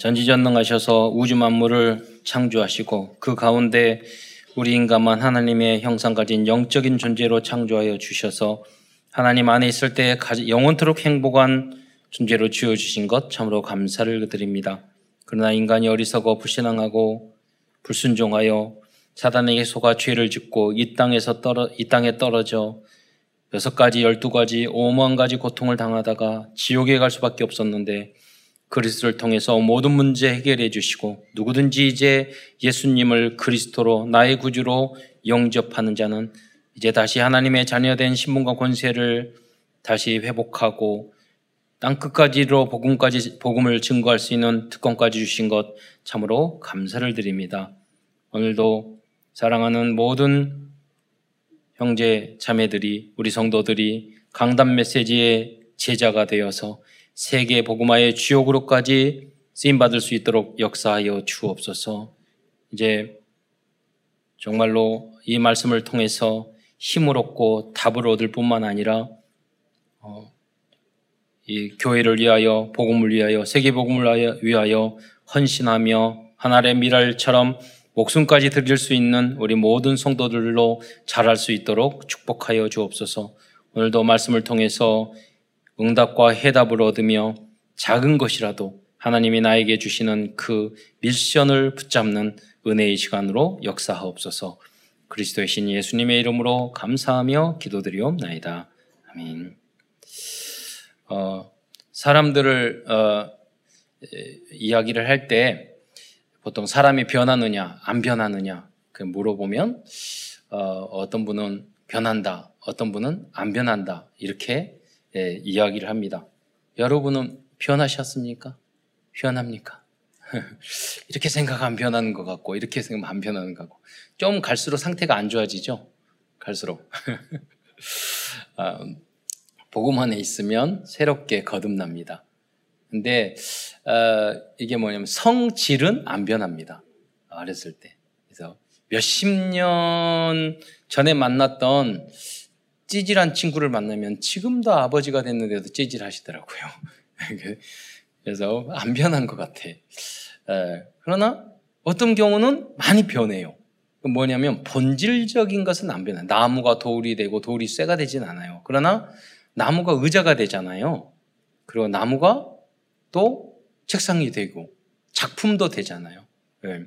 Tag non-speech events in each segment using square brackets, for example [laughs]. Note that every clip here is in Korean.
전지전능하셔서 우주 만물을 창조하시고 그 가운데 우리 인간만 하나님의 형상 가진 영적인 존재로 창조하여 주셔서 하나님 안에 있을 때 영원토록 행복한 존재로 지어 주신 것 참으로 감사를 드립니다. 그러나 인간이 어리석어 불신앙하고 불순종하여 사단에게 속아 죄를 짓고 이 땅에서 떨어 이 땅에 떨어져 여섯 가지 열두 가지 오만 가지 고통을 당하다가 지옥에 갈 수밖에 없었는데 그리스도를 통해서 모든 문제 해결해 주시고 누구든지 이제 예수님을 그리스도로 나의 구주로 영접하는 자는 이제 다시 하나님의 자녀된 신분과 권세를 다시 회복하고 땅 끝까지로 복음까지 복음을 증거할 수 있는 특권까지 주신 것 참으로 감사를 드립니다. 오늘도 사랑하는 모든 형제 자매들이 우리 성도들이 강단 메시지의 제자가 되어서 세계 복음화의 주요 그룹까지 쓰임 받을 수 있도록 역사하여 주옵소서. 이제 정말로 이 말씀을 통해서 힘을 얻고 답을 얻을 뿐만 아니라 어, 이 교회를 위하여 복음을 위하여 세계 복음을 위하여 헌신하며 하나의 미랄처럼 목숨까지 드릴 수 있는 우리 모든 성도들로 자랄 수 있도록 축복하여 주옵소서. 오늘도 말씀을 통해서 응답과 해답을 얻으며 작은 것이라도 하나님이 나에게 주시는 그 미션을 붙잡는 은혜의 시간으로 역사하옵소서. 그리스도의 신 예수님의 이름으로 감사하며 기도드리옵나이다. 아멘. 어, 사람들을 어, 이야기를 할 때 보통 사람이 변하느냐 안 변하느냐 그 물어보면 어, 떤 분은 변한다, 어떤 분은 안 변한다 이렇게 예, 이야기를 합니다. 여러분은 변하셨습니까? 변합니까? [laughs] 이렇게 생각하면 변하는 것 같고, 이렇게 생각하면 안 변하는 것 같고, 좀 갈수록 상태가 안 좋아지죠? 갈수록. [laughs] 아, 복음 안에 있으면 새롭게 거듭납니다. 근데, 어, 이게 뭐냐면 성질은 안 변합니다. 어렸을 때. 그래서 몇십 년 전에 만났던 찌질한 친구를 만나면 지금 도 아버지가 됐는데도 찌질하시더라고요. [laughs] 그래서 안 변한 것 같아. 에, 그러나 어떤 경우는 많이 변해요. 뭐냐면 본질적인 것은 안 변해. 나무가 돌이 되고 돌이 쇠가 되진 않아요. 그러나 나무가 의자가 되잖아요. 그리고 나무가 또 책상이 되고 작품도 되잖아요. 네.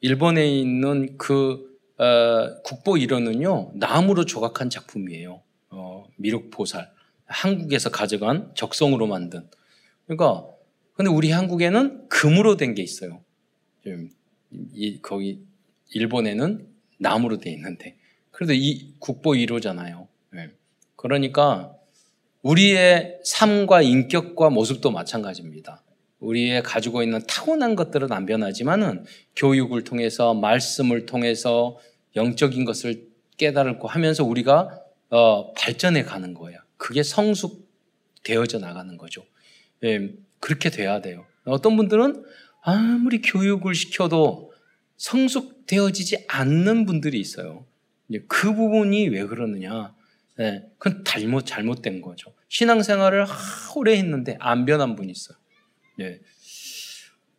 일본에 있는 그 어, 국보 1호는요, 나무로 조각한 작품이에요. 어, 미륵보살. 한국에서 가져간 적성으로 만든. 그러니까, 근데 우리 한국에는 금으로 된 게 있어요. 이, 거기, 일본에는 나무로 돼 있는데. 그래도 이 국보 1호잖아요. 네. 그러니까, 우리의 삶과 인격과 모습도 마찬가지입니다. 우리의 가지고 있는 타고난 것들은 안 변하지만은 교육을 통해서 말씀을 통해서 영적인 것을 깨달고 하면서 우리가 어, 발전해 가는 거예요. 그게 성숙되어져 나가는 거죠. 예, 그렇게 돼야 돼요. 어떤 분들은 아무리 교육을 시켜도 성숙되어지지 않는 분들이 있어요. 그 부분이 왜 그러느냐? 예, 그건 잘못 잘못된 거죠. 신앙생활을 오래 했는데 안 변한 분이 있어요. 예.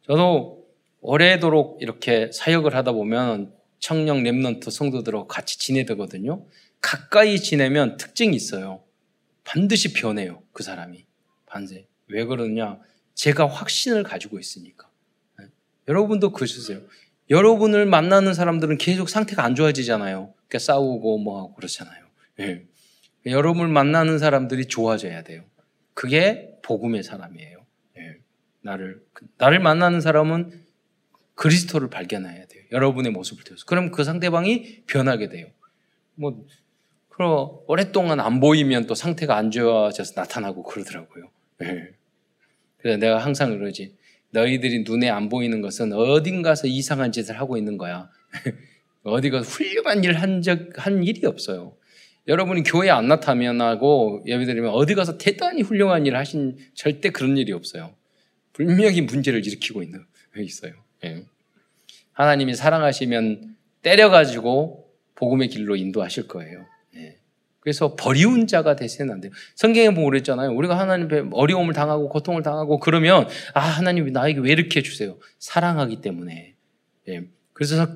저도 오래도록 이렇게 사역을 하다 보면 청령 랩런트 성도들하고 같이 지내되거든요. 가까이 지내면 특징이 있어요. 반드시 변해요. 그 사람이. 반세. 왜 그러냐? 제가 확신을 가지고 있으니까. 네. 여러분도 그러세요. 여러분을 만나는 사람들은 계속 상태가 안 좋아지잖아요. 그러니까 싸우고 뭐하고 그렇잖아요. 네. 여러분을 만나는 사람들이 좋아져야 돼요. 그게 복음의 사람이에요. 네. 나를 나를 만나는 사람은 그리스도를 발견해야 돼요. 여러분의 모습을 통해서. 그럼 그 상대방이 변하게 돼요. 뭐 그럼 오랫동안 안 보이면 또 상태가 안 좋아져서 나타나고 그러더라고요. 네. 그래서 내가 항상 그러지. 너희들이 눈에 안 보이는 것은 어딘가서 이상한 짓을 하고 있는 거야. [laughs] 어디가 훌륭한 일 한 적, 한 일이 없어요. 여러분이 교회 안 나타나고 예배 드리면 어디 가서 대단히 훌륭한 일을 하신 절대 그런 일이 없어요. 분명히 문제를 일으키고 있는, 있어요. 예. 하나님이 사랑하시면 때려가지고 복음의 길로 인도하실 거예요. 예. 그래서 버리운 자가 되시면 안 돼요. 성경에 보고 그랬잖아요. 우리가 하나님 께 어려움을 당하고 고통을 당하고 그러면 아 하나님이 나에게 왜 이렇게 해주세요? 사랑하기 때문에. 예. 그래서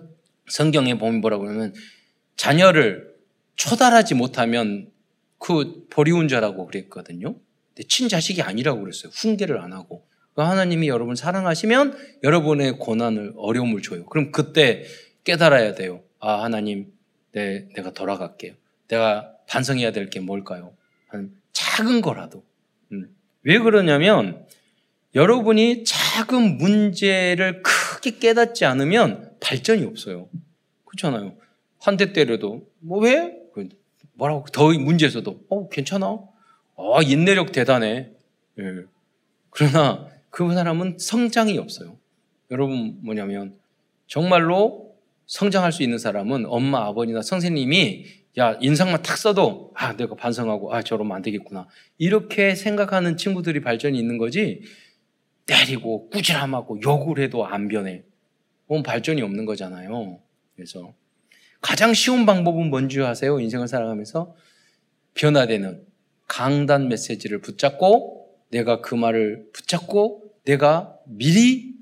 성경에 보면 뭐라고 하면 자녀를 초달하지 못하면 그 버리운 자라고 그랬거든요. 근데 친자식이 아니라고 그랬어요. 훈계를 안 하고. 그러니까 하나님이 여러분 사랑하시면 여러분의 고난을 어려움을 줘요. 그럼 그때 깨달아야 돼요. 아 하나님, 네, 내가 돌아갈게요. 내가 반성해야 될 게 뭘까요? 작은 거라도. 음. 왜 그러냐면 여러분이 작은 문제를 크게 깨닫지 않으면 발전이 없어요. 그렇잖아요. 한 대 때려도 뭐 왜? 그 뭐라고 더 문제에서도 어 괜찮아. 아 인내력 대단해. 예. 그러나 그 사람은 성장이 없어요. 여러분 뭐냐면 정말로 성장할 수 있는 사람은 엄마 아버지나 선생님이 야, 인상만 탁 써도, 아, 내가 반성하고, 아, 저러면 안 되겠구나. 이렇게 생각하는 친구들이 발전이 있는 거지, 때리고, 꾸지람하고, 욕을 해도 안 변해. 그건 발전이 없는 거잖아요. 그래서, 가장 쉬운 방법은 뭔지 아세요? 인생을 살아가면서? 변화되는 강단 메시지를 붙잡고, 내가 그 말을 붙잡고, 내가 미리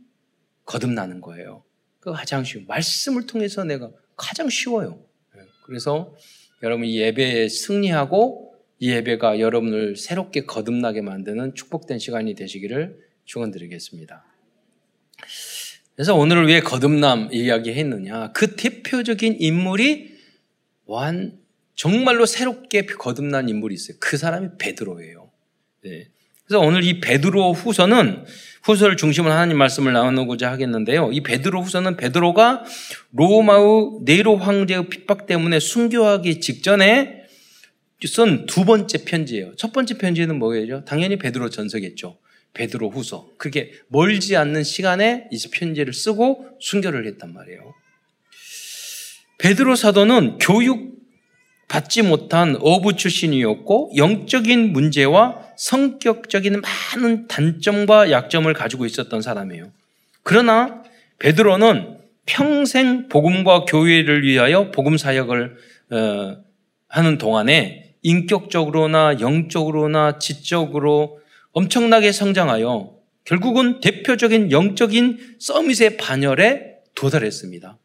거듭나는 거예요. 그 가장 쉬운. 말씀을 통해서 내가 가장 쉬워요. 그래서 여러분 이 예배에 승리하고 이 예배가 여러분을 새롭게 거듭나게 만드는 축복된 시간이 되시기를 축원드리겠습니다. 그래서 오늘을 왜 거듭남 이야기했느냐? 그 대표적인 인물이 완 정말로 새롭게 거듭난 인물이 있어요. 그 사람이 베드로예요. 네. 그래서 오늘 이 베드로 후서는 후서를 중심으로 하나님 말씀을 나누고자 하겠는데요. 이 베드로 후서는 베드로가 로마의 네로 황제의 핍박 때문에 순교하기 직전에 쓴 두 번째 편지예요. 첫 번째 편지는 뭐예요? 당연히 베드로 전서겠죠. 베드로 후서. 그게 멀지 않는 시간에 이 편지를 쓰고 순교를 했단 말이에요. 베드로 사도는 교육 받지 못한 어부 출신이었고 영적인 문제와 성격적인 많은 단점과 약점을 가지고 있었던 사람이에요. 그러나 베드로는 평생 복음과 교회를 위하여 복음 사역을 어, 하는 동안에 인격적으로나 영적으로나 지적으로 엄청나게 성장하여 결국은 대표적인 영적인 서밋의 반열에 도달했습니다.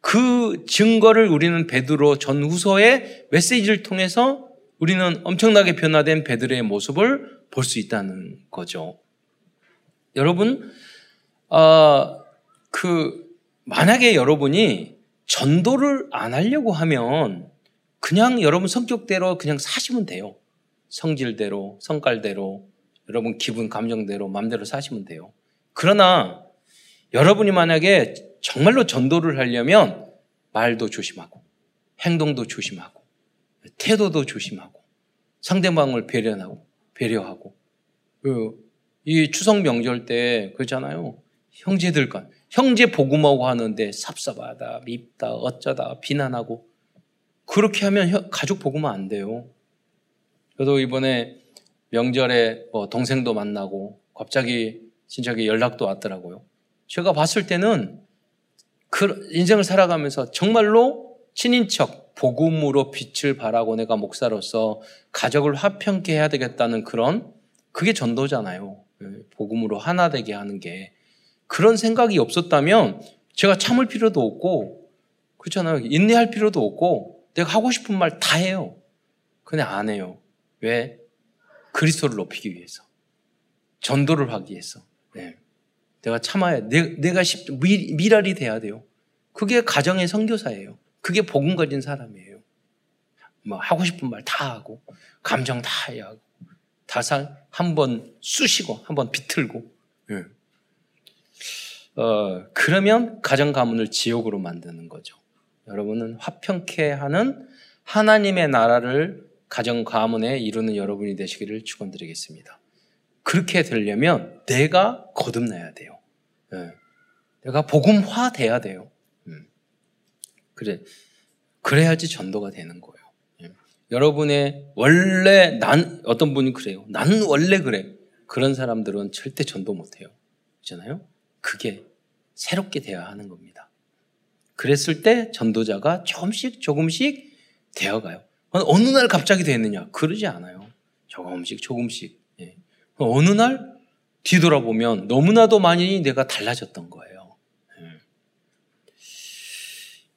그 증거를 우리는 베드로 전후서의 메시지를 통해서 우리는 엄청나게 변화된 베드로의 모습을 볼 수 있다는 거죠. 여러분, 어, 그 만약에 여러분이 전도를 안 하려고 하면 그냥 여러분 성격대로 그냥 사시면 돼요. 성질대로, 성깔대로, 여러분 기분, 감정대로, 마음대로 사시면 돼요. 그러나 여러분이 만약에 정말로 전도를 하려면 말도 조심하고, 행동도 조심하고, 태도도 조심하고, 상대방을 배려하고, 배려하고, 그, 이 추석 명절 때 그러잖아요. 형제들 간, 형제 복음하고 하는데 삽삽하다, 밉다, 어쩌다, 비난하고, 그렇게 하면 가족 복음은 안 돼요. 저도 이번에 명절에 뭐 동생도 만나고 갑자기 친척이 연락도 왔더라고요. 제가 봤을 때는 그 인생을 살아가면서 정말로 친인척, 복음으로 빛을 발하고 내가 목사로서 가족을 화평케 해야 되겠다는 그런 그게 전도잖아요. 예, 복음으로 하나 되게 하는 게 그런 생각이 없었다면 제가 참을 필요도 없고 그렇잖아요. 인내할 필요도 없고 내가 하고 싶은 말 다 해요. 근데 안 해요. 왜? 그리스도를 높이기 위해서. 전도를 하기 위해서. 네. 내가 참아야 내, 내가 미, 미랄이 돼야 돼요. 그게 가정의 선교사예요. 그게 복음 가진 사람이에요. 뭐 하고 싶은 말 다 하고 감정 다 해야 하고 다살 한 번 쑤시고 한 번 비틀고 예. 어, 그러면 가정 가문을 지옥으로 만드는 거죠. 여러분은 화평케 하는 하나님의 나라를 가정 가문에 이루는 여러분이 되시기를 축원드리겠습니다. 그렇게 되려면 내가 거듭나야 돼요. 예. 내가 복음화 돼야 돼요. 음. 그래. 그래야지 전도가 되는 거예요. 예. 여러분의 원래 난 어떤 분이 그래요. 나는 원래 그래. 그런 사람들은 절대 전도 못 해요. 그렇잖아요? 그게 새롭게 돼야 하는 겁니다. 그랬을 때 전도자가 조금씩 조금씩 되어가요. 어느 날 갑자기 됐느냐? 그러지 않아요. 조금씩 조금씩. 예. 어느 날 뒤돌아보면 너무나도 많이 내가 달라졌던 거예요. 예.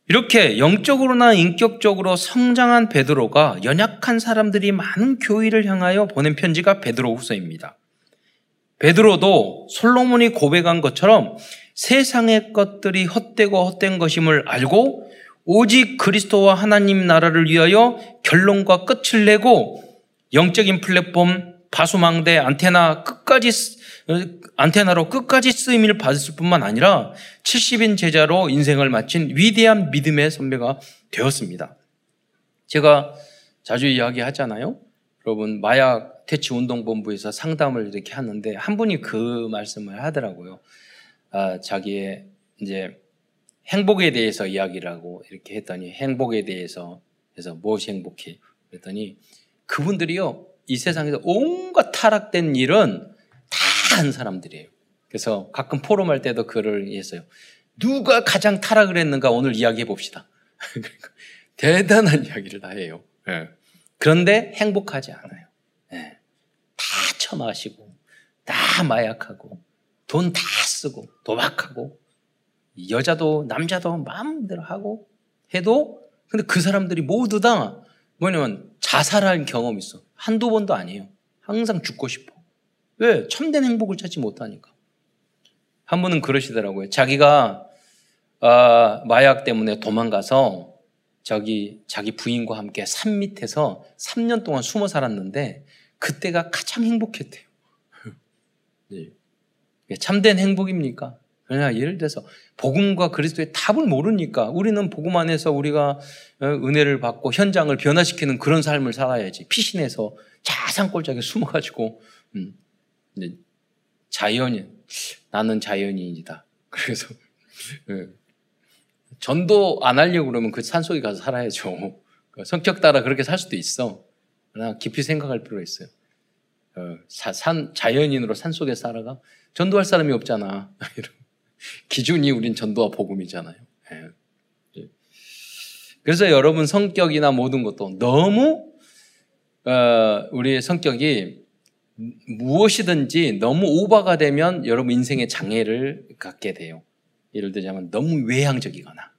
이렇게 영적으로나 인격적으로 성장한 베드로가 연약한 사람들이 많은 교회를 향하여 보낸 편지가 베드로후서입니다. 베드로도 솔로몬이 고백한 것처럼 세상의 것들이 헛되고 헛된 것임을 알고 오직 그리스도와 하나님 나라를 위하여 결론과 끝을 내고 영적인 플랫폼 바수망대 안테나 끝까지 안테나로 끝까지 쓰임을 받았을 뿐만 아니라 70인 제자로 인생을 마친 위대한 믿음의 선배가 되었습니다. 제가 자주 이야기하잖아요. 여러분 마약 퇴치 운동본부에서 상담을 이렇게 하는데 한 분이 그 말씀을 하더라고요. 아, 자기의 이제 행복에 대해서 이야기를 하고 이렇게 했더니 행복에 대해서 해서 무엇이 행복해? 그랬더니 그분들이요 이 세상에서 온갖 타락된 일은 다 한 사람들이에요. 그래서 가끔 포럼할 때도 글을 했어요. 누가 가장 타락을 했는가 오늘 이야기해 봅시다. [laughs] 대단한 이야기를 다 해요. 네. 그런데 행복하지 않아요. 네. 다 처마시고, 다 마약하고, 돈 다 쓰고, 도박하고, 여자도 남자도 마음대로 하고 해도 근데 그 사람들이 모두 다 뭐냐면 자살할 경험이 있어. 한두 번도 아니에요. 항상 죽고 싶어. 왜? 참된 행복을 찾지 못하니까. 한 분은 그러시더라고요. 자기가 아, 마약 때문에 도망가서 저기 자기 부인과 함께 산 밑에서 3년 동안 숨어 살았는데 그때가 가장 행복했대요. [laughs] 네. 참된 행복입니까? 그냥 예를 들어서 복음과 그리스도의 답을 모르니까 우리는 복음 안에서 우리가 어, 은혜를 받고 현장을 변화시키는 그런 삶을 살아야지. 피신해서 자산골짜기에 숨어가지고 음, 자연인 나는 자연인이다. [laughs] 그래서 예. 전도 안 하려고 그러면 그 산속에 가서 살아야죠. 그 성격 따라 그렇게 살 수도 있어. 그러나 깊이 생각할 필요가 있어요. 어, 산, 자연인으로 산속에 살아가 전도할 사람이 없잖아. [laughs] 기준이 우린 전도와 복음이잖아요. 예. 예. 그래서 여러분 성격이나 모든 것도 너무 어, 우리의 성격이 무엇이든지 너무 오버가 되면 여러분 인생의 장애를 갖게 돼요. 예를 들자면 너무 외향적이거나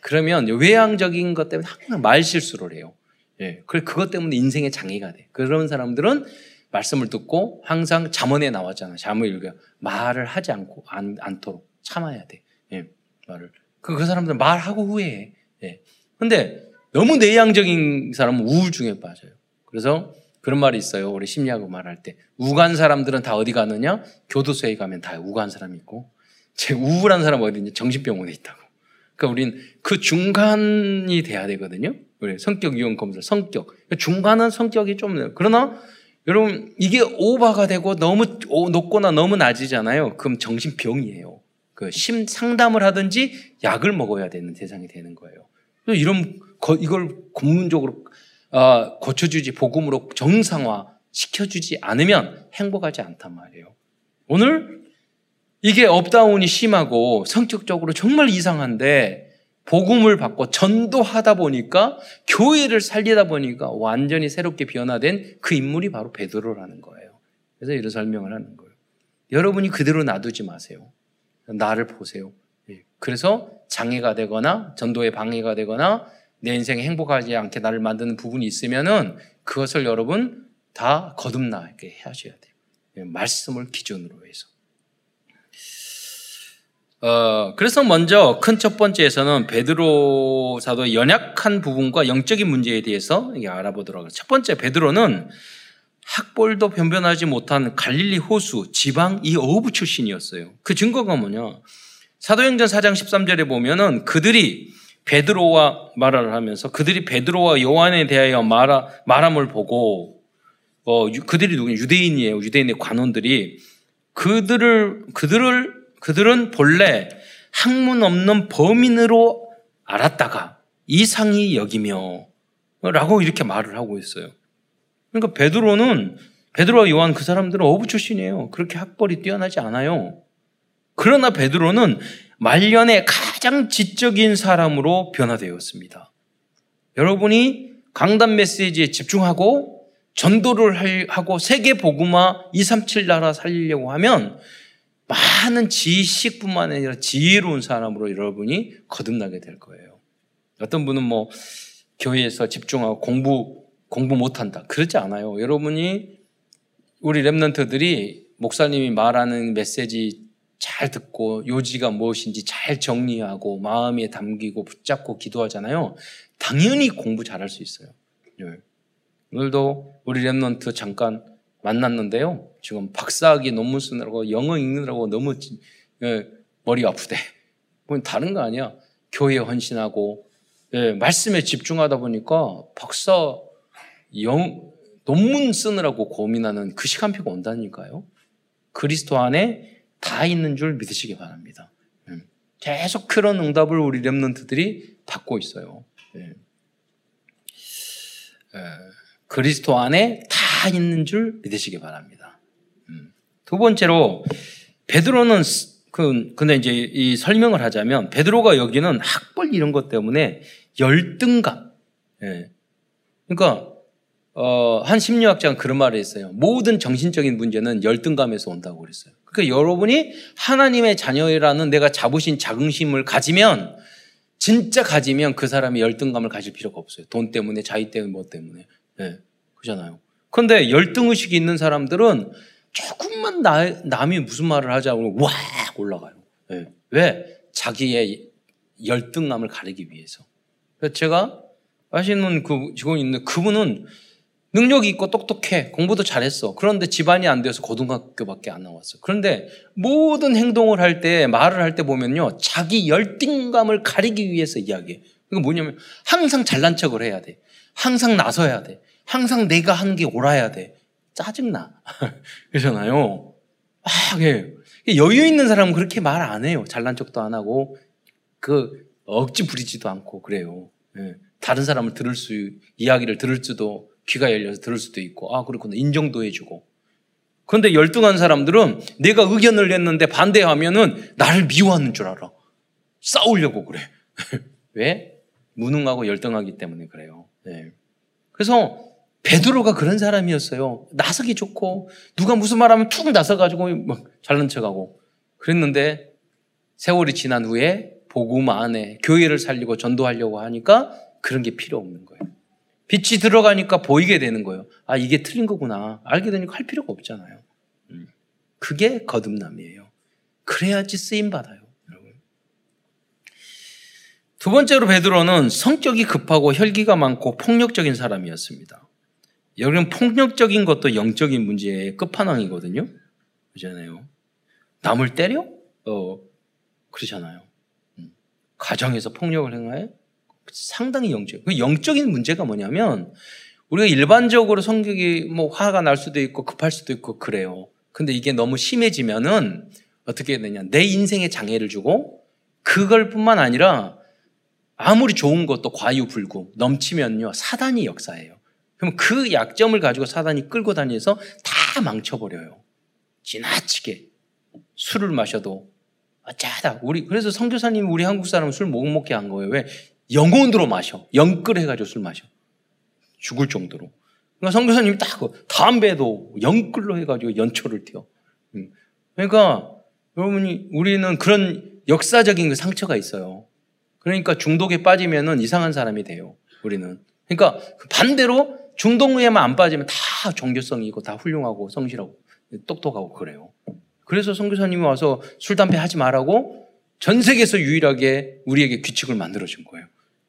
그러면 외향적인 것 때문에 항상 말 실수를 해요. 예. 그것 때문에 인생의 장애가 돼. 그런 사람들은 말씀을 듣고 항상 잠언에 나왔잖아요. 잠언 읽어 말을 하지 않고 안, 않도록 참아야 돼. 예, 말을. 그, 그 사람들은 말하고 후회해. 예. 근데 너무 내향적인 사람은 우울증에 빠져요. 그래서 그런 말이 있어요. 우리 심리학을 말할 때. 우간 사람들은 다 어디 가느냐? 교도소에 가면 다 우간 사람이 있고, 제 우울한 사람 어디 있냐? 정신병원에 있다고. 그러니까 우린 그 중간이 돼야 되거든요. 우리 성격 유형 검사, 성격. 중간은 성격이 좀, 그러나 여러분, 이게 오바가 되고 너무 높거나 너무 낮이잖아요. 그럼 정신병이에요. 그 심, 상담을 하든지 약을 먹어야 되는 대상이 되는 거예요. 이런, 이걸 근문적으로 어, 고쳐주지, 복음으로 정상화 시켜주지 않으면 행복하지 않단 말이에요. 오늘 이게 up down이 심하고 성격적으로 정말 이상한데 복음을 받고 전도하다 보니까 교회를 살리다 보니까 완전히 새롭게 변화된 그 인물이 바로 베드로라는 거예요. 그래서 이런 설명을 하는 거예요. 여러분이 그대로 놔두지 마세요. 나를 보세요. 예. 그래서 장애가 되거나 전도에 방해가 되거나 내 인생에 행복하지 않게 나를 만드는 부분이 있으면은 그것을 여러분 다 거듭나게 하셔야 돼요. 예. 말씀을 기준으로 해서. 어, 그래서 먼저 큰 첫 번째에서는 베드로 사도의 연약한 부분과 영적인 문제에 대해서 알아보도록 하겠습니다. 첫 번째 베드로는 학벌도 변변하지 못한 갈릴리 호수 지방 이 어부 출신이었어요. 그 증거가 뭐냐? 사도행전 4장 13절에 보면은 그들이 베드로와 말을 하면서 그들이 베드로와 요한에 대하여 말하, 말함을 보고 어, 그들이 누구 유대인이에요. 유대인의 관원들이 그들을 그들을 그들은 본래 학문 없는 범인으로 알았다가 이상히 여기며 라고 이렇게 말을 하고 있어요. 그러니까 베드로는 베드로와 요한 그 사람들은 어부 출신이에요. 그렇게 학벌이 뛰어나지 않아요. 그러나 베드로는 말년에 가장 지적인 사람으로 변화되었습니다. 여러분이 강단 메시지에 집중하고 전도를 하고 세계 복음화 237 나라 살리려고 하면 많은 지식뿐만 아니라 지혜로운 사람으로 여러분이 거듭나게 될 거예요. 어떤 분은 뭐 교회에서 집중하고 공부 공부 못한다 그렇지 않아요. 여러분이 우리 Remnant들이 목사님이 말하는 메시지 잘 듣고 요지가 무엇인지 잘 정리하고 마음에 담기고 붙잡고 기도하잖아요. 당연히 공부 잘할 수 있어요. 네. 오늘도 우리 Remnant 잠깐 만났는데요. 지금 박사학위 논문 쓰느라고 영어 읽느라고 너무 예, 머리 아프대. 다른 거 아니야. 교회에 헌신하고 예, 말씀에 집중하다 보니까 박사 영 논문 쓰느라고 고민하는 그 시간표가 온다니까요. 그리스도 안에 다 있는 줄 믿으시기 바랍니다. 예. 계속 그런 응답을 우리 랩런트들이 받고 있어요. 예. 그리스도 안에 다 있는 줄 믿으시기 바랍니다. 음. 두 번째로 베드로는 그 근데 이제 이 설명을 하자면 베드로가 여기는 학벌 이런 것 때문에 열등감. 예. 그러니까 어, 한 심리학자는 그런 말을 했어요. 모든 정신적인 문제는 열등감에서 온다고 그랬어요. 그러니까 여러분이 하나님의 자녀라는 내가 자부심, 자긍심을 가지면 진짜 가지면 그 사람이 열등감을 가질 필요가 없어요. 돈 때문에, 자유 때문에, 뭐 때문에. 네, 그잖아요. 그런데 열등의식이 있는 사람들은 조금만 나, 남이 무슨 말을 하자고 와 올라가요. 네. 왜? 자기의 열등감을 가리기 위해서. 제가 아시는 그 직원이 있는데 그분은 능력이 있고 똑똑해. 공부도 잘했어. 그런데 집안이 안 돼서 고등학교밖에 안 나왔어. 그런데 모든 행동을 할 때, 말을 할 때 보면요. 자기 열등감을 가리기 위해서 이야기해. 이거 뭐냐면 항상 잘난 척을 해야 돼. 항상 나서야 돼. 항상 내가 한 게 옳아야 돼. 짜증나. [laughs] 그러잖아요. 아, 예. 여유 있는 사람은 그렇게 말 안 해요. 잘난 척도 안 하고, 그, 억지 부리지도 않고, 그래요. 예. 다른 사람을 들을 수, 이야기를 들을 수도 귀가 열려서 들을 수도 있고, 아, 그렇구나. 인정도 해주고. 그런데 열등한 사람들은 내가 의견을 냈는데 반대하면은 나를 미워하는 줄 알아. 싸우려고 그래. [laughs] 왜? 무능하고 열등하기 때문에 그래요. 네. 그래서 베드로가 그런 사람이었어요. 나서기 좋고 누가 무슨 말하면 툭 나서가지고 막 잘난 척하고 그랬는데 세월이 지난 후에 복음 안에 교회를 살리고 전도하려고 하니까 그런 게 필요 없는 거예요. 빛이 들어가니까 보이게 되는 거예요. 아, 이게 틀린 거구나. 알게 되니까 할 필요가 없잖아요. 음. 그게 거듭남이에요. 그래야지 쓰임 받아요. 두 번째로 베드로는 성격이 급하고 혈기가 많고 폭력적인 사람이었습니다. 여러분 폭력적인 것도 영적인 문제의 끝판왕이거든요. 그렇잖아요. 남을 때려? 어, 그러잖아요. 음. 가정에서 폭력을 행하여 상당히 영적. 그 영적인 문제가 뭐냐면 우리가 일반적으로 성격이 뭐 화가 날 수도 있고 급할 수도 있고 그래요. 근데 이게 너무 심해지면은 어떻게 되냐. 내 인생에 장애를 주고 그걸 뿐만 아니라 아무리 좋은 것도 과유불구 넘치면요. 사단이 역사예요. 그럼 그 약점을 가지고 사단이 끌고 다니면서 다 망쳐버려요. 지나치게 술을 마셔도 어쩌다 우리 그래서 성교사님 우리 한국 사람은 술못 먹게 한 거예요. 왜 영혼으로 마셔. 영끌 해가지고 술 마셔. 죽을 정도로. 그러니까 성교사님이 딱그 담배도 영끌로 해가지고 연초를 튀어. 음. 그러니까 여러분이 우리는 그런 역사적인 그 상처가 있어요. 그러니까 중독에 빠지면은 이상한 사람이 돼요. 우리는. 그러니까 그 반대로 중독에만 안 빠지면 다 종교성이 있고 다 훌륭하고 성실하고 똑똑하고 그래요. 그래서 성교사님이 와서 술 담배 하지 말라고 전 세계에서 유일하게 우리에게 규칙을 만들어 준 거예요.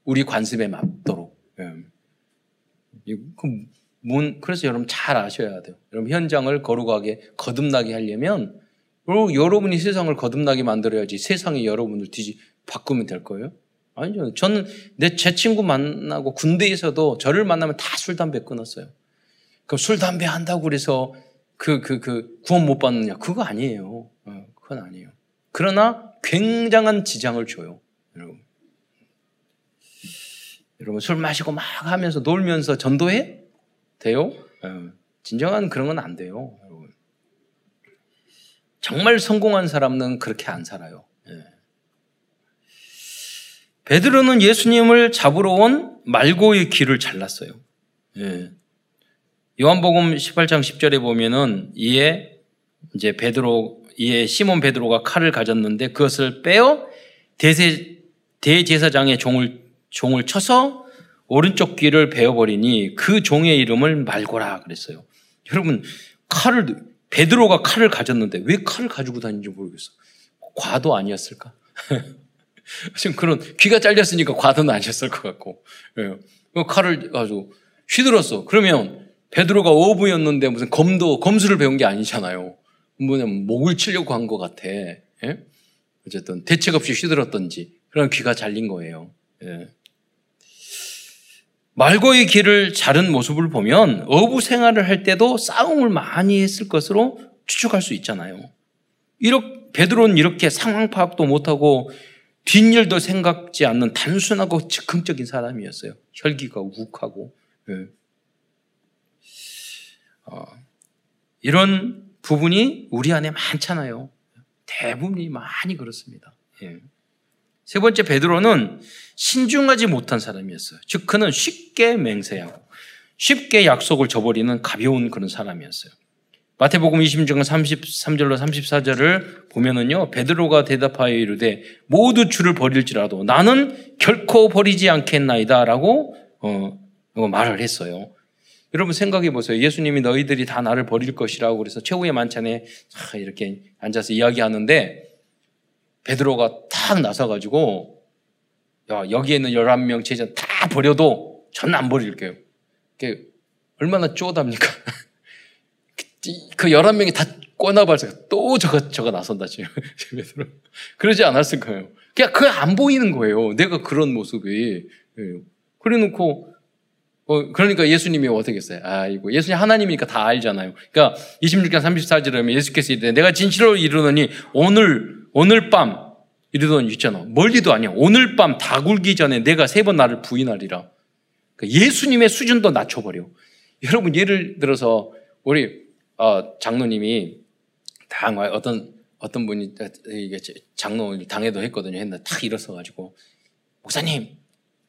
우리 관습에 맞도록. 예. 그 그래서 여러분 잘 아셔야 돼요. 여러분 현장을 거룩하게 거듭나게 하려면 여러분이 세상을 거듭나게 만들어야지 세상이 여러분을 뒤지 바꾸면 될 거예요. 아니죠. 저는 내 제 친구 만나고 군대에서도 저를 만나면 다 술 담배 끊었어요. 그럼 술 담배 한다고 그래서 그그그 구원 못 받느냐? 그거 아니에요. 어, 그건 아니에요. 그러나 굉장한 지장을 줘요, 여러분. 여러분 술 마시고 막 하면서 놀면서 전도해? 돼요? 예. 진정한 그런 건 안 돼요. 여러분. 정말 성공한 사람은 그렇게 안 살아요. 예. 베드로는 예수님을 잡으러 온 말고의 길을 잘랐어요. 예. 요한복음 18장 10절에 보면은 이에 이제 베드로 이에 시몬 베드로가 칼을 가졌는데 그것을 빼어 대세 대제사장의 종을 종을 쳐서 오른쪽 귀를 베어버리니 그 종의 이름을 말고라 그랬어요. 여러분 칼을 베드로가 칼을 가졌는데 왜 칼을 가지고 다니는지 모르겠어. 과도 아니었을까? [laughs] 지금 그런 귀가 잘렸으니까 과도는 아니었을 것 같고 예. 그 칼을 아주 휘둘렀어. 그러면 베드로가 어부였는데 무슨 검도 검수를 배운 게 아니잖아요. 뭐냐면 목을 치려고 한 것 같아. 예? 어쨌든 대책 없이 휘둘렀던지 그런 귀가 잘린 거예요. 예. 말고의 길을 자른 모습을 보면 어부 생활을 할 때도 싸움을 많이 했을 것으로 추측할 수 있잖아요. 이렇게 베드로는 이렇게 상황 파악도 못하고 뒷일도 생각지 않는 단순하고 즉흥적인 사람이었어요. 혈기가 우욱하고 예. 어, 이런 부분이 우리 안에 많잖아요. 대부분이 많이 그렇습니다. 예. 세 번째 베드로는 신중하지 못한 사람이었어요. 즉 그는 쉽게 맹세하고 쉽게 약속을 저버리는 가벼운 그런 사람이었어요. 마태복음 26장 33절로 34절을 보면은요, 베드로가 대답하여 이르되 모두 주를 버릴지라도 나는 결코 버리지 않겠나이다라고 어, 말을 했어요. 여러분 생각해 보세요. 예수님이 너희들이 다 나를 버릴 것이라고 그래서 최후의 만찬에 이렇게 앉아서 이야기하는데 베드로가 탁 나서 가지고 야, 여기에 있는 11명 제자 다 버려도 저는 안 버릴게요. 그게 얼마나 쪼답니까? [laughs] 그 11명이 다 꼬나봐서 또 저거, 저거 나선다, 지금. [laughs] 그러지 않았을 거예요. 그냥 그게 안 보이는 거예요. 내가 그런 모습이. 예. 그래 놓고, 어, 그러니까 예수님이 어떻게 했어요? 아이고, 예수님 하나님이니까 다 알잖아요. 그러니까 26장 34절에 보면 예수께서 이르되 내가 진실로 이르노니 오늘, 오늘 밤 이르던 있잖아. 멀리도 아니야. 오늘 밤 다 굴기 전에 내가 세 번 나를 부인하리라. 그러니까 예수님의 수준도 낮춰버려. [laughs] 여러분 예를 들어서 우리 어, 장로님이 당 어떤 어떤 분이 이게 장로 당에도 했거든요. 했는데 탁 일어서 가지고 목사님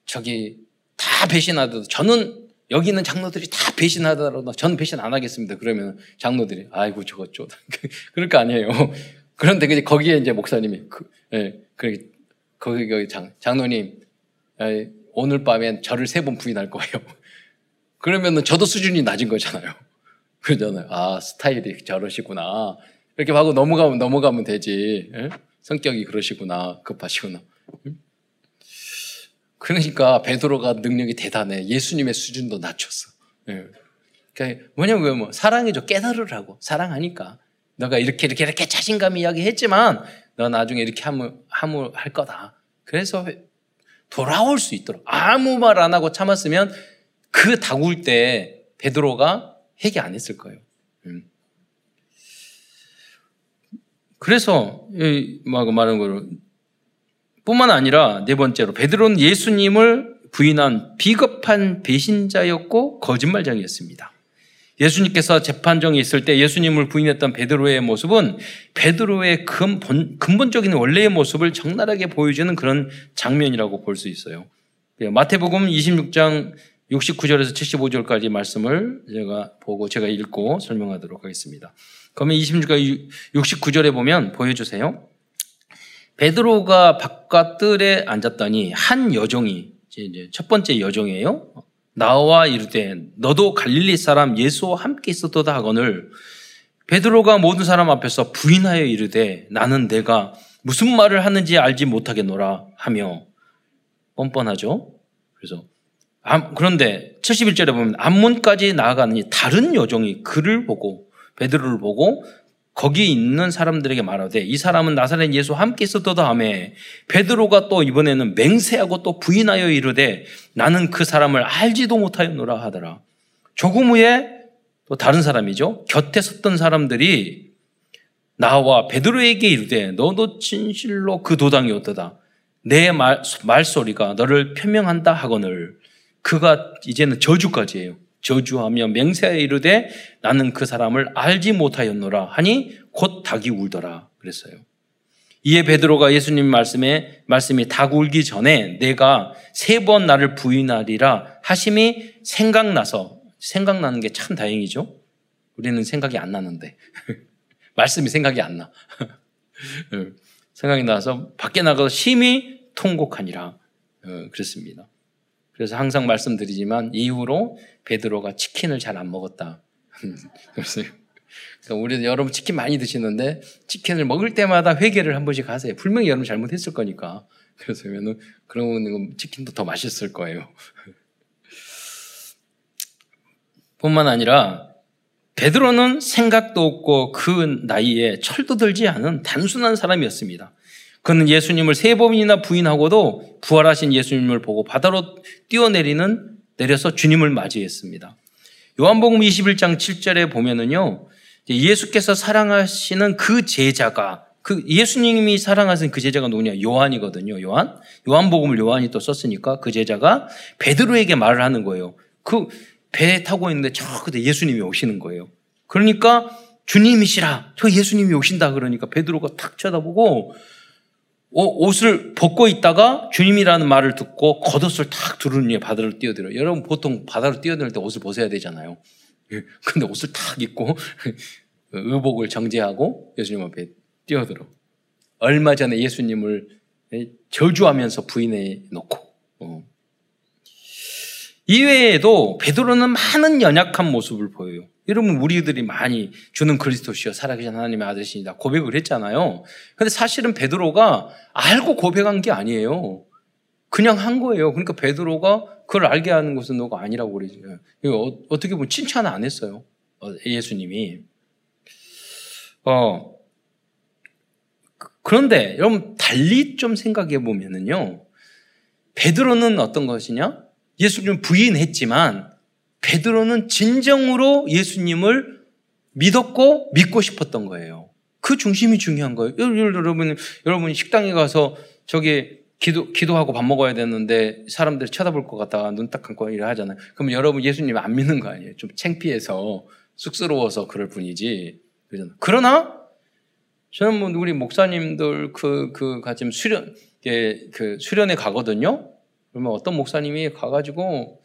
저기 다 배신하더라도 저는 여기 있는 장로들이 다 배신하더라도 저는 배신 안 하겠습니다. 그러면 장로들이 아이고 저거 쪼 [laughs] 그럴 거 아니에요. 그런데 거기에 이제 목사님이 그, 예, 그 거기 거기 장 장로님 예, 오늘 밤엔 저를 세 번 부인할 거예요. [laughs] 그러면은 저도 수준이 낮은 거잖아요. [laughs] 그러잖아요. 아 스타일이 저러시구나. 이렇게 하고 넘어가면 넘어가면 되지. 예? 성격이 그러시구나. 급하시구나. 그러니까 베드로가 능력이 대단해. 예수님의 수준도 낮췄어. 예. 그러니까 뭐냐면 뭐 사랑이죠. 깨달으라고. 사랑하니까. 너가 이렇게 이렇게 이렇게 자신감 이야기했지만 너 나중에 이렇게 하면 하면 할 거다. 그래서 돌아올 수 있도록 아무 말 안 하고 참았으면 그 다굴 때 베드로가 회개 안 했을 거예요. 음. 그래서 막 말하는 거로 뿐만 아니라 네 번째로 베드로는 예수님을 부인한 비겁한 배신자였고 거짓말장이었습니다. 예수님께서 재판정에 있을 때 예수님을 부인했던 베드로의 모습은 베드로의 근본, 근본적인 원래의 모습을 적나라하게 보여주는 그런 장면이라고 볼 수 있어요. 마태복음 26장 69절에서 75절까지 말씀을 제가 보고 제가 읽고 설명하도록 하겠습니다. 그러면 26절 69절에 보면 보여주세요. 베드로가 바깥들에 앉았더니 한 여종이 이제 첫 번째 여종이에요. 나와 이르되 너도 갈릴리 사람 예수와 함께 있었도다 하거늘 베드로가 모든 사람 앞에서 부인하여 이르되 나는 내가 무슨 말을 하는지 알지 못하겠노라 하며 뻔뻔하죠. 그래서 그런데 71절에 보면 앞문까지 나아가니 다른 여종이 그를 보고 베드로를 보고 거기 있는 사람들에게 말하되 이 사람은 나사렛 예수와 함께 있었도다 하매 베드로가 또 이번에는 맹세하고 또 부인하여 이르되 나는 그 사람을 알지도 못하였노라 하더라. 조금 후에 또 다른 사람이죠. 곁에 섰던 사람들이 나와 베드로에게 이르되 너도 진실로 그 도당이 어떠다. 내 말, 말소리가 너를 표명한다 하거늘 그가 이제는 저주까지 해요. 저주하며 맹세하여 이르되 나는 그 사람을 알지 못하였노라 하니 곧 닭이 울더라 그랬어요. 이에 베드로가 예수님 말씀에 말씀이 다 굴기 전에 내가 세 번 나를 부인하리라 하심이 생각나서 생각나는 게 참 다행이죠. 우리는 생각이 안 나는데 [laughs] 말씀이 생각이 안 나. [laughs] 생각이 나서 밖에 나가서 심히 통곡하니라 어, 그랬습니다. 그래서 항상 말씀드리지만 이후로 베드로가 치킨을 잘 안 먹었다. 그러니까 우리 여러분 치킨 많이 드시는데 치킨을 먹을 때마다 회개를 한 번씩 하세요. 분명히 여러분 잘못했을 거니까. 그래서면은 그러면 치킨도 더 맛있을 거예요. 뿐만 아니라 베드로는 생각도 없고 그 나이에 철도 들지 않은 단순한 사람이었습니다. 그는 예수님을 세 번이나 부인하고도 부활하신 예수님을 보고 바다로 뛰어내리는 내려서 주님을 맞이했습니다. 요한복음 21장 7절에 보면은요. 예수께서 사랑하시는 그 제자가 그 예수님이 사랑하신 그 제자가 누구냐? 요한이거든요. 요한. 요한복음을 요한이 또 썼으니까 그 제자가 베드로에게 말을 하는 거예요. 그 배 타고 있는데 저 그때 예수님이 오시는 거예요. 그러니까 주님이시라. 저 예수님이 오신다 그러니까 베드로가 탁 쳐다보고 옷을 벗고 있다가 주님이라는 말을 듣고 겉옷을 탁 두르니 바다로 뛰어들어요. 여러분 보통 바다로 뛰어들 때 옷을 벗어야 되잖아요. 예, 근데 옷을 탁 입고 [laughs] 의복을 정제하고 예수님 앞에 뛰어들어. 얼마 전에 예수님을 저주하면서 부인해 놓고. 어. 이외에도 베드로는 많은 연약한 모습을 보여요. 여러분 우리들이 많이 주는 그리스도시여 살아계신 하나님의 아들이시니다 고백을 했잖아요. 근데 사실은 베드로가 알고 고백한 게 아니에요. 그냥 한 거예요. 그러니까 베드로가 그걸 알게 하는 것은 너가 아니라고 그러지. 이거 어 떻게 보면 칭찬 안 했어요. 어, 예수님이. 어. 그런데 여러분 달리 좀 생각해 보면은요. 베드로는 어떤 것이냐? 예수님 부인했지만 베드로는 진정으로 예수님을 믿었고 믿고 싶었던 거예요. 그 중심이 중요한 거예요. 여러분, 여러분 식당에 가서 저기 기도, 기도하고 밥 먹어야 되는데 사람들이 쳐다볼 것 같다가 눈 딱 감고 일을 하잖아요. 그러면 여러분 예수님 안 믿는 거 아니에요? 좀 창피해서 쑥스러워서 그럴 뿐이지. 그러나 저는 뭐 우리 목사님들 그, 그, 같이 수련, 그 수련회 가거든요. 그러면 어떤 목사님이 가가지고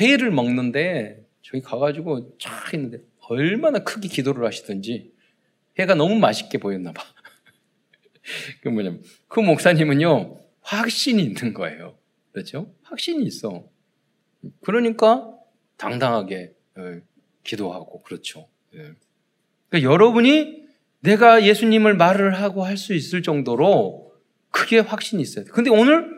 회를 먹는데 저기 가가지고 쫙 있는데 얼마나 크게 기도를 하시든지 회가 너무 맛있게 보였나 봐. [laughs] 그 뭐냐면 그 목사님은요 확신이 있는 거예요. 그렇죠? 확신이 있어. 그러니까 당당하게 어, 기도하고 그렇죠. 예. 그러니까 여러분이 내가 예수님을 말을 하고 할 수 있을 정도로 크게 확신이 있어야 돼. 근데 오늘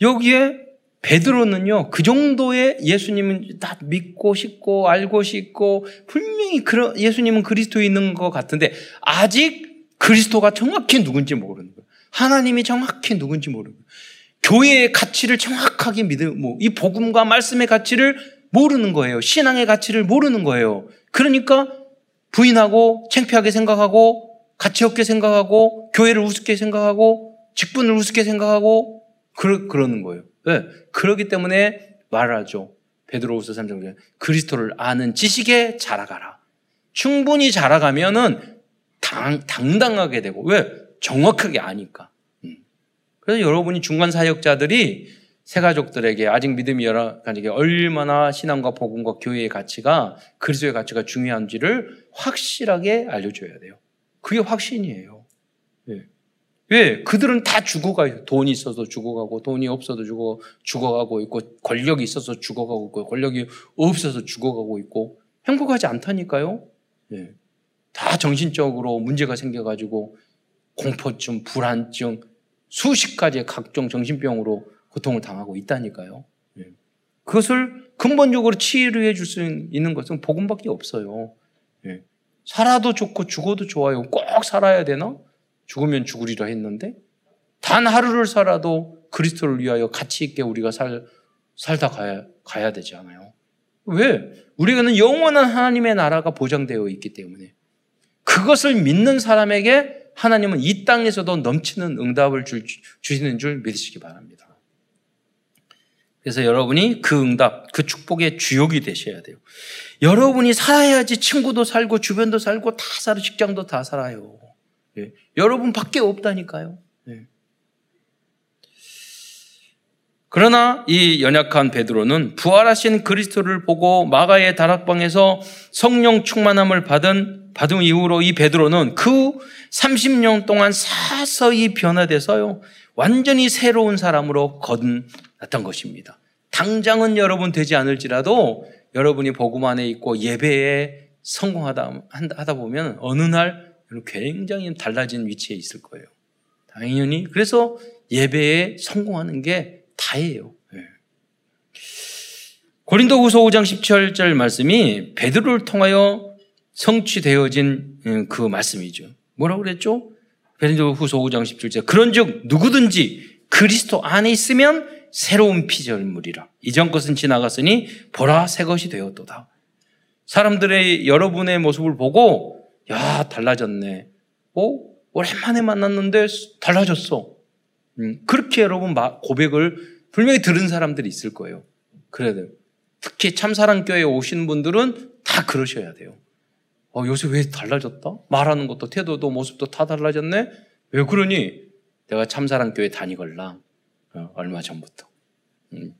여기에 베드로는요, 그 정도의 예수님은 다 믿고 싶고 알고 싶고 분명히 예수님은 그리스도에 있는 것 같은데 아직 그리스도가 정확히 누군지 모르는 거예요. 하나님이 정확히 누군지 모르는 거예요. 교회의 가치를 정확하게 믿는, 뭐, 이 복음과 말씀의 가치를 모르는 거예요. 신앙의 가치를 모르는 거예요. 그러니까 부인하고 창피하게 생각하고 가치 없게 생각하고 교회를 우습게 생각하고 직분을 우습게 생각하고 그러, 그러는 거예요. 왜? 그러기 때문에 말하죠. 베드로우서 3장 그리스도를 아는 지식에 자라가라. 충분히 자라가면은 당, 당당하게 되고 왜? 정확하게 아니까. 음. 그래서 여러분이 중간 사역자들이 새 가족들에게 아직 믿음이 가지게 얼마나 신앙과 복음과 교회의 가치가 그리스도의 가치가 중요한지를 확실하게 알려줘야 돼요. 그게 확신이에요. 네. 왜? 그들은 다 죽어가요. 돈이 있어서 죽어가고, 돈이 없어도 죽어, 죽어가고 있고, 권력이 있어서 죽어가고 있고, 권력이 없어서 죽어가고 있고, 행복하지 않다니까요? 예. 다 정신적으로 문제가 생겨가지고, 공포증, 불안증, 수십 가지의 각종 정신병으로 고통을 당하고 있다니까요. 예. 그것을 근본적으로 치료해 줄 수 있는 것은 복음밖에 없어요. 예. 살아도 좋고 죽어도 좋아요. 꼭 살아야 되나? 죽으면 죽으리라 했는데 단 하루를 살아도 그리스도를 위하여 가치 있게 우리가 살, 살다 가야, 가야 되지 않아요. 왜? 우리는 영원한 하나님의 나라가 보장되어 있기 때문에 그것을 믿는 사람에게 하나님은 이 땅에서도 넘치는 응답을 줄, 주시는 줄 믿으시기 바랍니다. 그래서 여러분이 그 응답, 그 축복의 주역이 되셔야 돼요. 여러분이 살아야지 친구도 살고 주변도 살고 다 살고 직장도 다 살아요. 예. 여러분밖에 없다니까요. 예. 그러나 이 연약한 베드로는 부활하신 그리스도를 보고 마가의 다락방에서 성령 충만함을 받은 받은 이후로 이 베드로는 그 30년 동안 사서히 변화돼서요. 완전히 새로운 사람으로 거듭났던 것입니다. 당장은 여러분 되지 않을지라도 여러분이 복음 안에 있고 예배에 성공하다 하다 보면 어느 날 굉장히 달라진 위치에 있을 거예요. 당연히 그래서 예배에 성공하는 게 다예요. 네. 고린도후서 5장 17절 말씀이 베드로를 통하여 성취되어진 음, 그 말씀이죠. 뭐라고 그랬죠? 베드로후서 5장 17절 그런즉 누구든지 그리스도 안에 있으면 새로운 피조물이라 이전 것은 지나갔으니 보라 새 것이 되었도다. 사람들의 여러분의 모습을 보고 야 달라졌네. 어 오랜만에 만났는데 달라졌어. 음, 그렇게 여러분 고백을 분명히 들은 사람들이 있을 거예요. 그래야 돼요. 특히 참사랑교회에 오신 분들은 다 그러셔야 돼요. 어, 요새 왜 달라졌다? 말하는 것도 태도도 모습도 다 달라졌네? 왜 그러니? 내가 참사랑교회 다니걸라. 어, 얼마 전부터. 음.